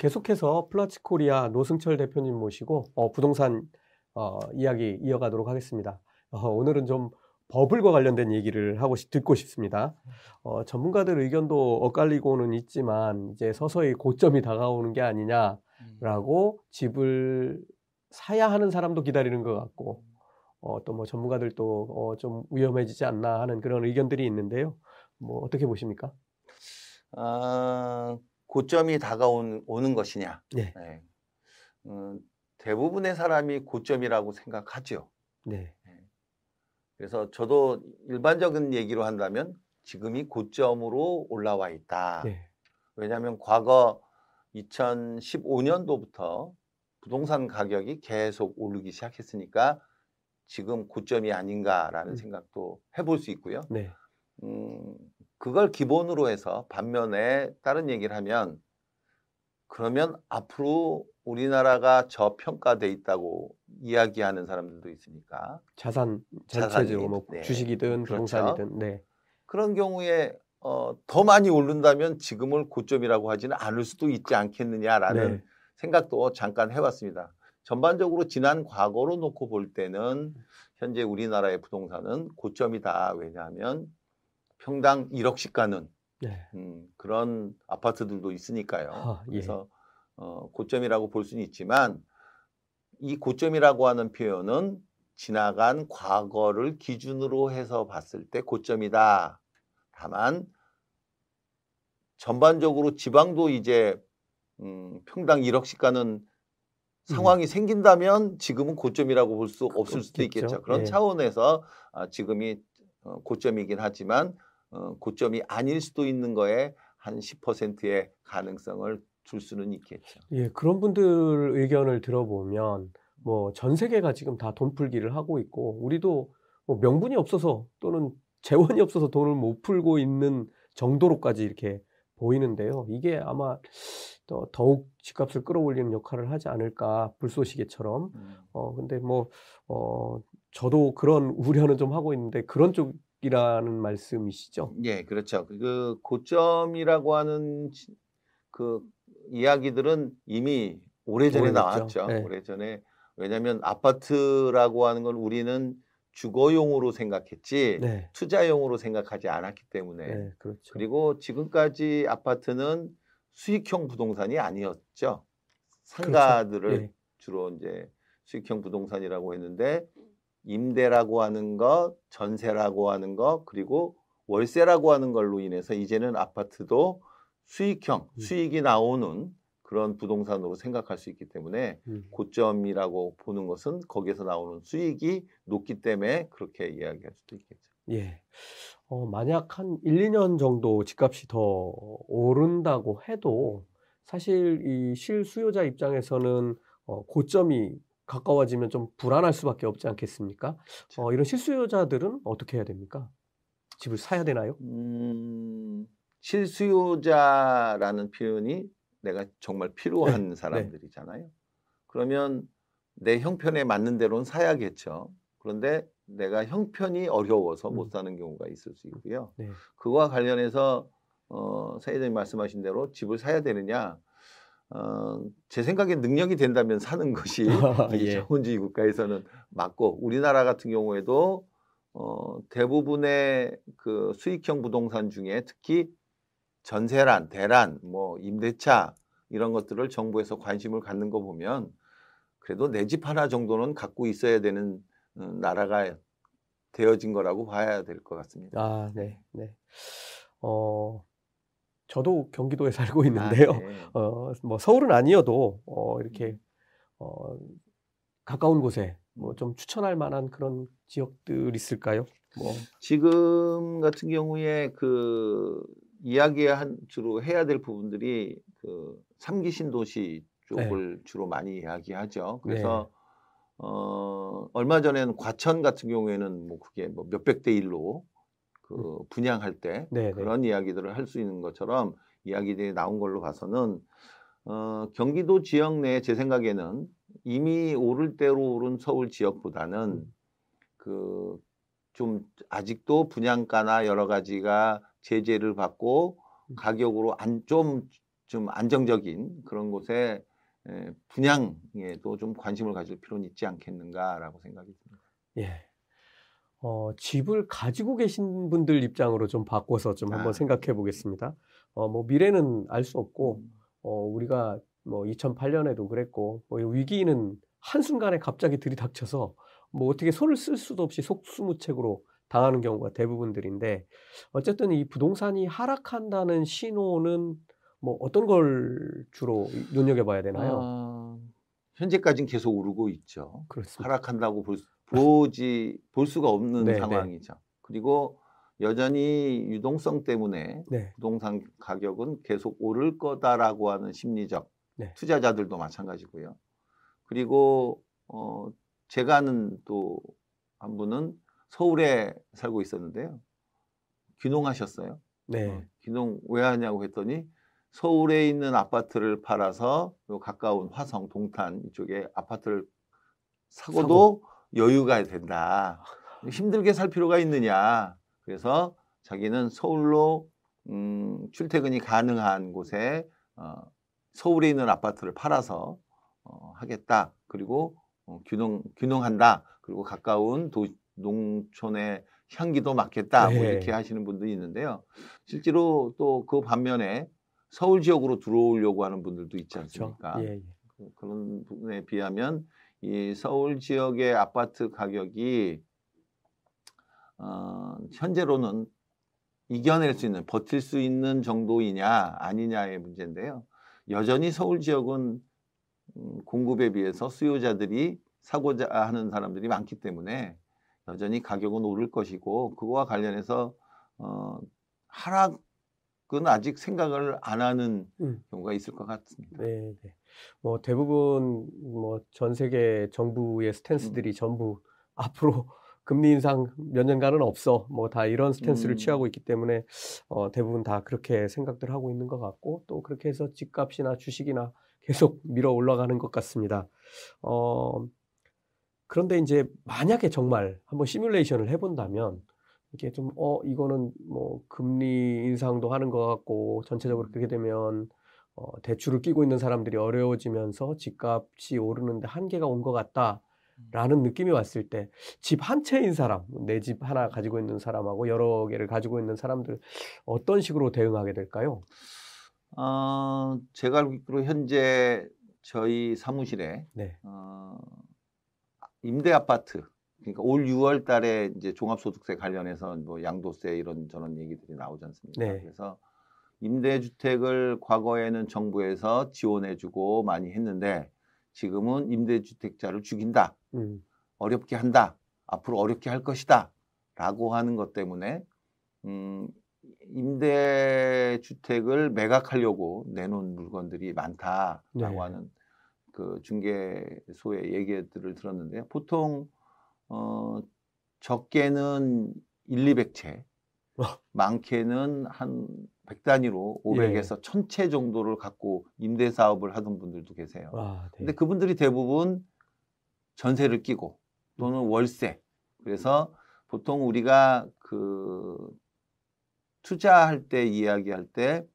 계속해서 플라치코리아 노승철 대표님 모시고 어, 부동산 어, 이야기 이어가도록 하겠습니다. 어, 오늘은 좀 버블과 관련된 얘기를 하고 싶, 듣고 싶습니다. 어, 전문가들 의견도 엇갈리고는 있지만 이제 서서히 고점이 다가오는 게 아니냐라고 집을 사야 하는 사람도 기다리는 것 같고 어, 또 뭐 전문가들도 어, 좀 위험해지지 않나 하는 그런 의견들이 있는데요. 뭐 어떻게 보십니까? 아, 고점이 다가오는 것이냐? 네. 네. 음, 대부분의 사람이 고점이라고 생각하죠. 네. 그래서 저도 일반적인 얘기로 한다면 지금이 고점으로 올라와 있다. 네. 왜냐하면 과거 2015년도부터 부동산 가격이 계속 오르기 시작했으니까 지금 고점이 아닌가라는 음. 생각도 해볼 수 있고요. 네. 음, 그걸 기본으로 해서 반면에 다른 얘기를 하면 그러면 앞으로 우리나라가 저평가돼 있다고 이야기하는 사람들도 있으니까 자산 자산이, 전체적으로 뭐 네. 주식이든 그렇죠. 부동산이든 네. 그런 경우에 어, 더 많이 오른다면 지금을 고점이라고 하지는 않을 수도 있지 않겠느냐라는 네. 생각도 잠깐 해봤습니다. 전반적으로 지난 과거로 놓고 볼 때는 현재 우리나라의 부동산은 고점이다. 왜냐하면 평당 1억씩 가는 네. 음, 그런 아파트들도 있으니까요. 아, 예. 그래서 어, 고점이라고 볼 수는 있지만 이 고점이라고 하는 표현은 지나간 과거를 기준으로 해서 봤을 때 고점이다. 다만 전반적으로 지방도 이제 음, 평당 1억씩 가는 상황이 생긴다면 지금은 고점이라고 볼 수 없을 수도. 있겠죠. 그런 예. 차원에서 아, 지금이 어, 고점이긴 하지만 어, 고점이 아닐 수도 있는 거에 한 10%의 가능성을 줄 수는 있겠죠. 예, 그런 분들 의견을 들어보면 뭐 전 세계가 지금 다 돈 풀기를 하고 있고 우리도 뭐 명분이 없어서 또는 재원이 없어서 돈을 못 풀고 있는 정도로까지 이렇게 보이는데요. 이게 아마 더 더욱 집값을 끌어올리는 역할을 하지 않을까 불쏘시개처럼. 음. 어 근데 뭐 어 저도 그런 우려는 좀 하고 있는데 그런 쪽 이라는 말씀이시죠? 예, 그렇죠. 그 고점이라고 하는 지- 그 이야기들은 이미 오래전에 오래됐죠. 나왔죠. 네. 오래전에 왜냐하면 아파트라고 하는 걸 우리는 주거용으로 생각했지 네. 투자용으로 생각하지 않았기 때문에 네, 그렇죠. 그리고 지금까지 아파트는 수익형 부동산이 아니었죠. 상가들을 예. 주로 이제 수익형 부동산이라고 했는데 임대라고 하는 것, 전세라고 하는 것, 그리고 월세라고 하는 걸로 인해서 이제는 아파트도 수익형, 음. 수익이 나오는 그런 부동산으로 생각할 수 있기 때문에 음. 고점이라고 보는 것은 거기에서 나오는 수익이 높기 때문에 그렇게 이야기할 수도 있겠죠. 예. 어, 만약 한 1, 2년 정도 집값이 더 오른다고 해도 사실 이 실수요자 입장에서는 어, 고점이 가까워지면 좀 불안할 수밖에 없지 않겠습니까? 어, 이런 실수요자들은 어떻게 해야 됩니까? 집을 사야 되나요? 음, 실수요자라는 표현이 내가 정말 필요한 사람들이잖아요. 그러면 내 형편에 맞는 대로는 사야겠죠. 그런데 내가 형편이 어려워서 못 음. 사는 경우가 있을 수 있고요. 네. 그와 관련해서 어, 사회자님 말씀하신 대로 집을 사야 되느냐? 어, 제 생각엔 능력이 된다면 사는 것이 이 예. 자본주의 국가에서는 맞고 우리나라 같은 경우에도 어, 대부분의 그 수익형 부동산 중에 특히 전세란, 대란, 뭐 임대차 이런 것들을 정부에서 관심을 갖는 거 보면 그래도 내 집 하나 정도는 갖고 있어야 되는 어, 나라가 되어진 거라고 봐야 될 것 같습니다. 아, 네, 네. 어, 저도 경기도에 살고 있는데요. 아, 네. 어, 뭐 서울은 아니어도 어, 이렇게 어, 가까운 곳에 뭐 좀 추천할 만한 그런 지역들 있을까요? 뭐 지금 같은 경우에 그 이야기 한 주로 해야 될 부분들이 그 삼기 신도시 쪽을 주로 많이 이야기하죠. 그래서 어 얼마 전에는 과천 같은 경우에는 뭐 그게 뭐 몇백 대 일로 그 분양할 때 네, 네. 그런 이야기들을 할 수 있는 것처럼 이야기들이 나온 걸로 봐서는 어 경기도 지역 내 제 생각에는 이미 오를 대로 오른 서울 지역보다는 음. 그좀 아직도 분양가나 여러 가지가 제재를 받고 음. 가격으로 안좀좀 안정적인 그런 곳에 에, 분양에도 좀 관심을 가질 필요는 있지 않겠는가라고 생각이 듭니다. 예. 어, 집을 가지고 계신 분들 입장으로 좀 바꿔서 좀 한번 아. 생각해 보겠습니다. 어, 뭐 미래는 알 수 없고, 음. 어, 우리가 뭐 2008년에도 그랬고, 뭐 위기는 한순간에 갑자기 들이닥쳐서 뭐 어떻게 손을 쓸 수도 없이 속수무책으로 당하는 경우가 대부분들인데, 어쨌든 이 부동산이 하락한다는 신호는 뭐 어떤 걸 주로 눈여겨봐야 되나요? 어, 현재까지는 계속 오르고 있죠. 그렇습니다. 하락한다고 볼, 수- 보지 볼 수가 없는 네, 네. 상황이죠. 그리고 여전히 유동성 때문에 네, 부동산 가격은 계속 오를 거다라고 하는 심리적 네. 투자자들도 마찬가지고요. 그리고 어 제가 아는 또 한 분은 서울에 살고 있었는데요. 귀농하셨어요. 네, 어, 귀농 왜 하냐고 했더니 서울에 있는 아파트를 팔아서 요 가까운 화성, 동탄 이쪽에 아파트를 사고도 여유가 된다. 힘들게 살 필요가 있느냐. 그래서 자기는 서울로 음, 출퇴근이 가능한 곳에 어, 서울에 있는 아파트를 팔아서 어, 하겠다. 그리고 어, 귀농 귀농한다. 그리고 가까운 도, 농촌의 향기도 맡겠다. 뭐 네. 이렇게 하시는 분도 있는데요. 실제로 또 그 반면에 서울 지역으로 들어오려고 하는 분들도 있지 그렇죠. 않습니까? 예, 예. 그- 그런 부분에 비하면 이 서울 지역의 아파트 가격이 어, 현재로는 이겨낼 수 있는 버틸 수 있는 정도이냐 아니냐의 문제인데요. 여전히 서울 지역은 음, 공급에 비해서 수요자들이 사고자 하는 사람들이 많기 때문에 여전히 가격은 오를 것이고 그거와 관련해서 어, 하락은 아직 생각을 안 하는 음. 경우가 있을 것 같습니다. 네, 네. 뭐 대부분 뭐 전 세계 정부의 스탠스들이 전부 앞으로 금리 인상 몇 년간은 없어 뭐 다 이런 스탠스를 음. 취하고 있기 때문에 어 대부분 다 그렇게 생각들 하고 있는 것 같고 또 그렇게 해서 집값이나 주식이나 계속 밀어 올라가는 것 같습니다. 어 그런데 이제 만약에 정말 한번 시뮬레이션을 해본다면 이게 좀 어 이거는 뭐 금리 인상도 하는 것 같고 전체적으로 그렇게 되면 어, 대출을 끼고 있는 사람들이 어려워지면서 집값이 오르는데 한계가 온 것 같다라는 느낌이 왔을 때 집 한 채인 사람, 내 집 하나 가지고 있는 사람하고 여러 개를 가지고 있는 사람들 어떤 식으로 대응하게 될까요? 어, 제가 알기로 현재 저희 사무실에 네, 어, 임대 아파트 그러니까 올 6월 달에 이제 종합소득세 관련해서 뭐 양도세 이런 저런 얘기들이 나오지 않습니까? 네. 그래서 임대주택을 과거에는 정부에서 지원해주고 많이 했는데 지금은 임대주택자를 죽인다, 음, 어렵게 한다, 앞으로 어렵게 할 것이다, 라고 하는 것 때문에 음, 임대주택을 매각하려고 내놓은 물건들이 많다라고 네. 하는 그 중개소의 얘기들을 들었는데요. 보통 어, 적게는 1, 200채, 어. 많게는 한 100단위로 500에서 1000채 정도를 갖고 임대 사업을 하던 분들도 계세요. 아, 네. 근데 그분들이 대부분 전세를 끼고 또는 월세. 그래서 보통 우리가 그 투자할 때 이야기할 때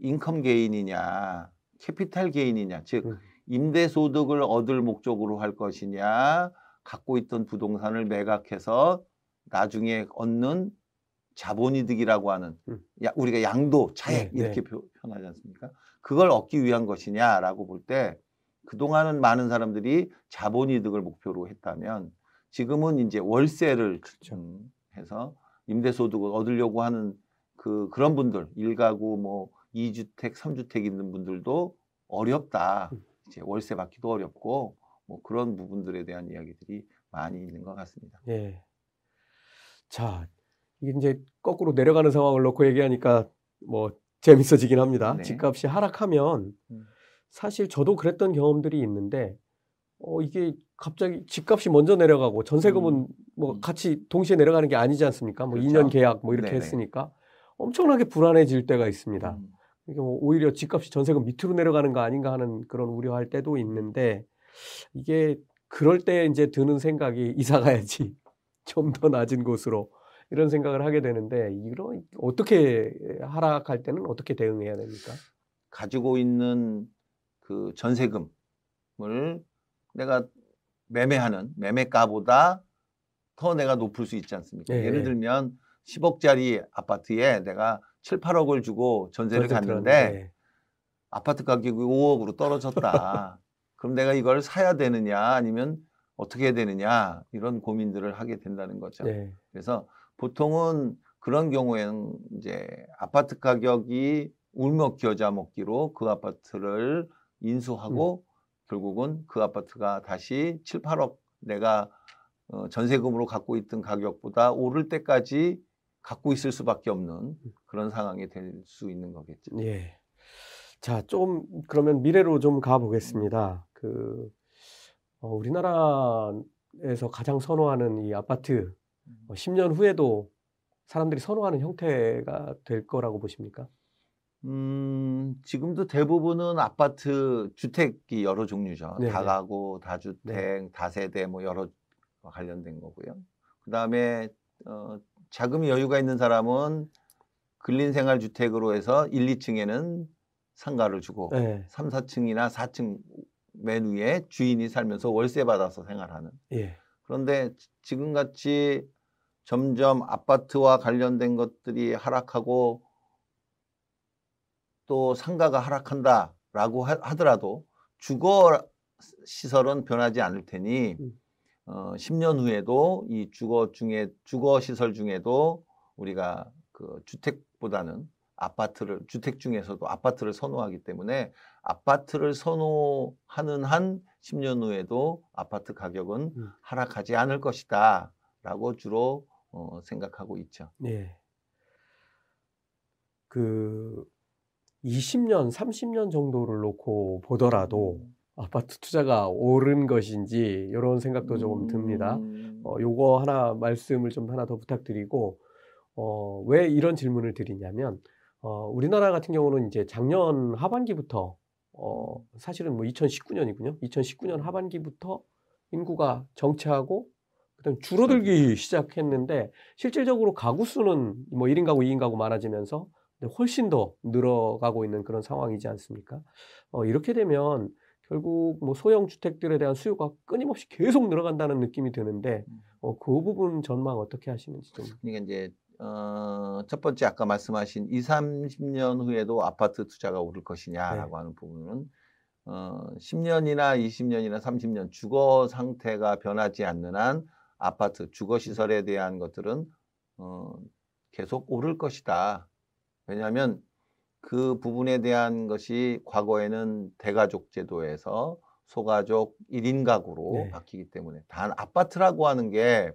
인컴 게인이냐, 캐피탈 게인이냐, 즉 음. 임대 소득을 얻을 목적으로 할 것이냐, 갖고 있던 부동산을 매각해서 나중에 얻는 자본이득이라고 하는 음. 야, 우리가 양도 차액 네, 이렇게 표- 표현하지 않습니까? 그걸 얻기 위한 것이냐라고 볼 때 그동안은 많은 사람들이 자본이득을 목표로 했다면 지금은 이제 월세를 그렇죠. 음, 해서 임대소득을 얻으려고 하는 그 그런 분들 일가구 뭐 2주택, 3주택 있는 분들도 어렵다. 음. 이제 월세 받기도 어렵고 뭐 그런 부분들에 대한 이야기들이 많이 있는 것 같습니다. 예. 자, 이게 이제 거꾸로 내려가는 상황을 놓고 얘기하니까 뭐 재밌어지긴 합니다. 네. 집값이 하락하면 음. 사실 저도 그랬던 경험들이 있는데 어 이게 갑자기 집값이 먼저 내려가고 전세금은 음. 뭐 음. 같이 동시에 내려가는 게 아니지 않습니까? 뭐 그렇죠. 2년 계약 뭐 이렇게 네네. 했으니까 엄청나게 불안해질 때가 있습니다. 음. 이게 뭐 오히려 집값이 전세금 밑으로 내려가는 거 아닌가 하는 그런 우려할 때도 있는데 이게 그럴 때 이제 드는 생각이 이사 가야지 좀 더 낮은 곳으로 이런 생각을 하게 되는데 이런 어떻게 하락할 때는 어떻게 대응해야 됩니까? 가지고 있는 그 전세금을 내가 매매하는 매매가보다 더 내가 높을 수 있지 않습니까? 네. 예를 들면 10억짜리 아파트에 내가 7, 8억을 주고 전세를 전세 갔는데 들었는데, 아파트 가격이 5억으로 떨어졌다. 그럼 내가 이걸 사야 되느냐 아니면 어떻게 해야 되느냐 이런 고민들을 하게 된다는 거죠. 네. 그래서 보통은 그런 경우에는 이제 아파트 가격이 울며 겨자 먹기로 그 아파트를 인수하고 결국은 그 아파트가 다시 7, 8억 내가 어, 전세금으로 갖고 있던 가격보다 오를 때까지 갖고 있을 수밖에 없는 그런 상황이 될 수 있는 거겠죠. 예. 자, 좀 그러면 미래로 좀 가보겠습니다. 그 어, 우리나라에서 가장 선호하는 이 아파트 어, 10년 후에도 사람들이 선호하는 형태가 될 거라고 보십니까? 음, 지금도 대부분은 아파트 주택이 여러 종류죠. 네네. 다가구, 다주택, 다세대 뭐 여러 관련된 거고요. 그다음에 어, 자금이 여유가 있는 사람은 근린 생활 주택으로 해서 1, 2층에는 상가를 주고 네. 3, 4층이나 4층 맨 위에 주인이 살면서 월세 받아서 생활하는. 예. 그런데 지- 지금같이 점점 아파트와 관련된 것들이 하락하고 또 상가가 하락한다라고 하- 하더라도 주거 시설은 변하지 않을 테니 음. 어, 10년 후에도 이 주거 중에 주거 시설 중에도 우리가 그 주택보다는 아파트를 주택 중에서도 아파트를 선호하기 때문에 아파트를 선호하는 한 10년 후에도 아파트 가격은 음. 하락하지 않을 것이다라고 주로 어, 생각하고 있죠. 예. 그 20년, 30년 정도를 놓고 보더라도 아파트 투자가 옳은 것인지 이런 생각도 조금 듭니다. 음, 어, 요거 하나 말씀을 좀 하나 더 부탁드리고, 어, 왜 이런 질문을 드리냐면, 어, 우리나라 같은 경우는 이제 작년 하반기부터, 어, 사실은 뭐 2019년이군요. 2019년 하반기부터 인구가 정체하고, 줄어들기 시작했는데, 실질적으로 가구 수는 뭐 1인 가구, 2인 가구 많아지면서 훨씬 더 늘어가고 있는 그런 상황이지 않습니까? 어, 이렇게 되면 결국 뭐 소형 주택들에 대한 수요가 끊임없이 계속 늘어간다는 느낌이 드는데 어, 그 부분 전망 어떻게 하시는지 좀. 그러니까 이제 어, 첫 번째 아까 말씀하신 2, 30년 후에도 아파트 투자가 오를 것이냐라고 하는 부분은 어, 10년이나 20년이나 30년 주거 상태가 변하지 않는 한 아파트 주거 시설에 대한 것들은 어, 계속 오를 것이다. 왜냐하면 그 부분에 대한 것이 과거에는 대가족 제도에서 소가족 1인 가구로 네. 바뀌기 때문에 단 아파트라고 하는 게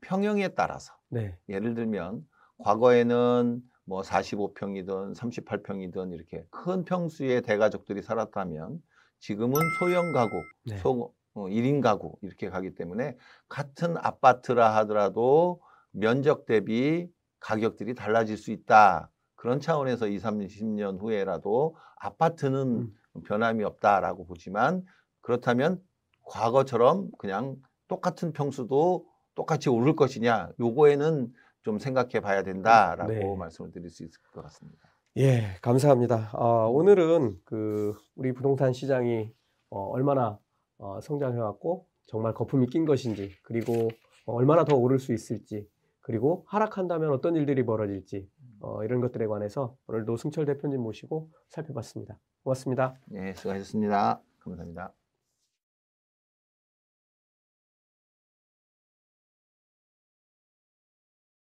평형에 따라서 네, 예를 들면 과거에는 뭐 45평이든 38평이든 이렇게 큰 평수의 대가족들이 살았다면 지금은 소형 가구, 네. 소 어, 1인 가구 이렇게 가기 때문에 같은 아파트라 하더라도 면적 대비 가격들이 달라질 수 있다. 그런 차원에서 2, 30년 후에라도 아파트는 음. 변함이 없다라고 보지만 그렇다면 과거처럼 그냥 똑같은 평수도 똑같이 오를 것이냐 요거에는 좀 생각해 봐야 된다라고 네. 말씀을 드릴 수 있을 것 같습니다. 예, 감사합니다. 어, 오늘은 그 우리 부동산 시장이 어, 얼마나 어, 성장해왔고 정말 거품이 낀 것인지 그리고 어, 얼마나 더 오를 수 있을지 그리고 하락한다면 어떤 일들이 벌어질지 어, 이런 것들에 관해서 오늘 노승철 대표님 모시고 살펴봤습니다. 고맙습니다. 네, 수고하셨습니다. 감사합니다.